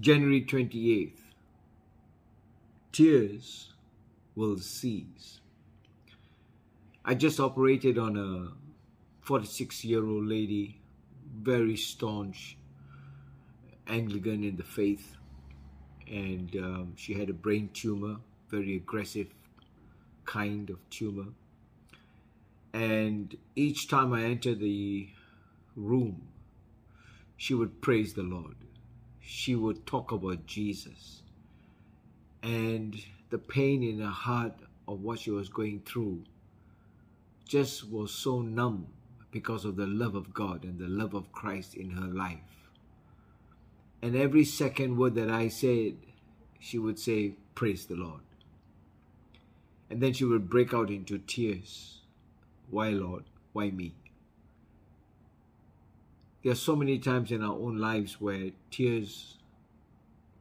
January 28th. Tears will cease. I just operated on a 46 year old lady, very staunch Anglican in the faith, and um, she had a brain tumor, very aggressive kind of tumor. And each time I entered the room, she would praise the Lord. She would talk about Jesus. And the pain in her heart of what she was going through just was so numb because of the love of God and the love of Christ in her life. And every second word that I said, she would say, Praise the Lord. And then she would break out into tears. Why, Lord? Why me? There are so many times in our own lives where tears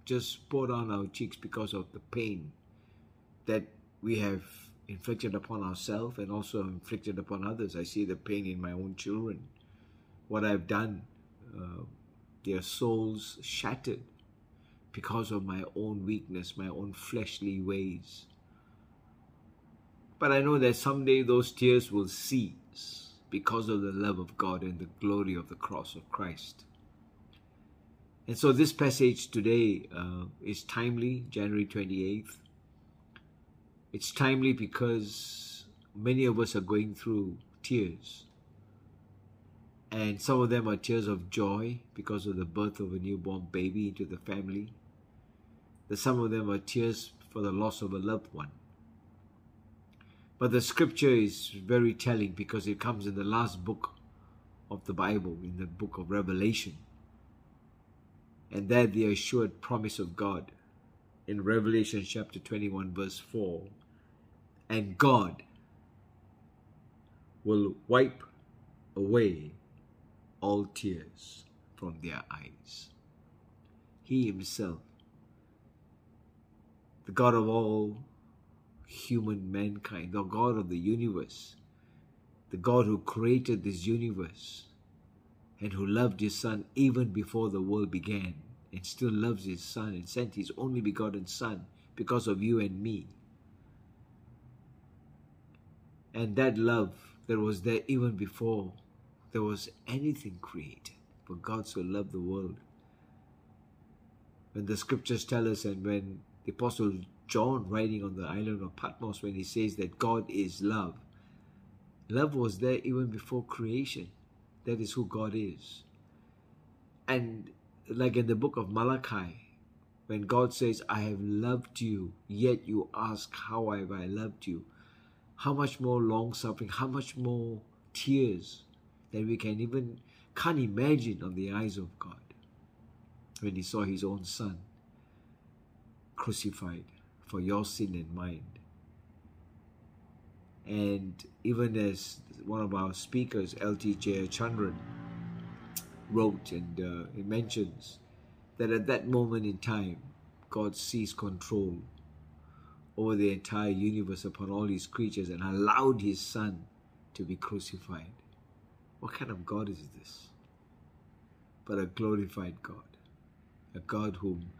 just pour down our cheeks because of the pain that we have inflicted upon ourselves and also inflicted upon others. I see the pain in my own children. What I've done, uh, their souls shattered because of my own weakness, my own fleshly ways. But I know that someday those tears will cease because of the love of God and the glory of the cross of Christ. And so this passage today uh, is timely, January 28th. It's timely because many of us are going through tears. And some of them are tears of joy because of the birth of a newborn baby into the family. The, some of them are tears for the loss of a loved one. But the scripture is very telling because it comes in the last book of the Bible, in the book of Revelation. And there the assured promise of God in Revelation chapter 21, verse 4 and God will wipe away all tears from their eyes. He Himself, the God of all human mankind, the God of the universe, the God who created this universe and who loved His Son even before the world began and still loves His Son and sent His only begotten Son because of you and me and that love that was there even before there was anything created. For God so loved the world. When the scriptures tell us, and when the Apostle John, writing on the island of Patmos, when he says that God is love, love was there even before creation. That is who God is. And like in the book of Malachi, when God says, I have loved you, yet you ask, How have I loved you? how much more long suffering, how much more tears that we can even can't imagine on the eyes of God when he saw his own son crucified for your sin and mine. And even as one of our speakers, L.T. Jeyachandran, wrote and uh, he mentions that at that moment in time, God seized control over the entire universe upon all his creatures and allowed his son to be crucified. What kind of God is this? But a glorified God, a God whom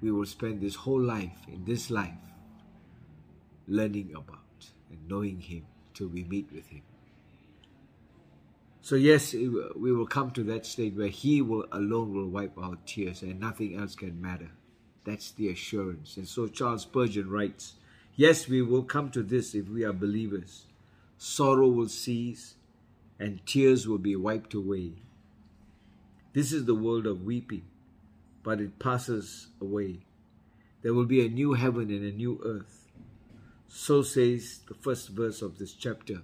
we will spend this whole life, in this life, learning about and knowing Him till we meet with Him. So yes, we will come to that state where He will alone will wipe our tears and nothing else can matter. That's the assurance. And so Charles Spurgeon writes, Yes, we will come to this if we are believers. Sorrow will cease and tears will be wiped away. This is the world of weeping, but it passes away. There will be a new heaven and a new earth. So says the first verse of this chapter.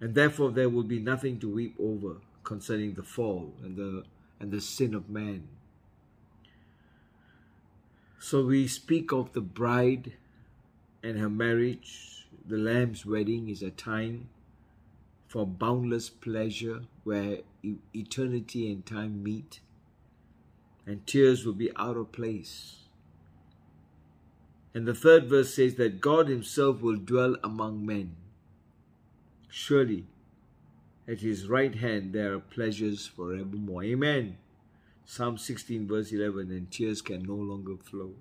And therefore there will be nothing to weep over concerning the fall and the and the sin of man so we speak of the bride and her marriage. The Lamb's wedding is a time for boundless pleasure where eternity and time meet, and tears will be out of place. And the third verse says that God Himself will dwell among men. Surely, at His right hand there are pleasures forevermore. Amen. Psalm 16, verse 11, and tears can no longer flow.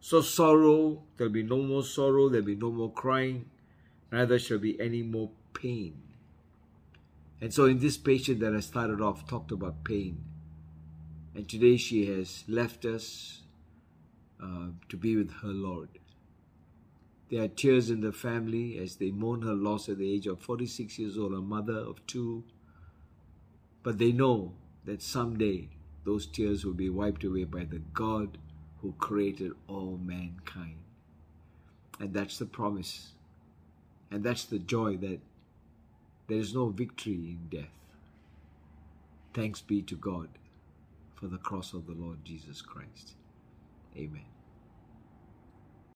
So, sorrow, there'll be no more sorrow, there'll be no more crying, neither shall be any more pain. And so, in this patient that I started off, talked about pain. And today she has left us uh, to be with her Lord. There are tears in the family as they mourn her loss at the age of 46 years old, a mother of two. But they know that someday those tears will be wiped away by the God who created all mankind. And that's the promise. And that's the joy that there is no victory in death. Thanks be to God for the cross of the Lord Jesus Christ. Amen.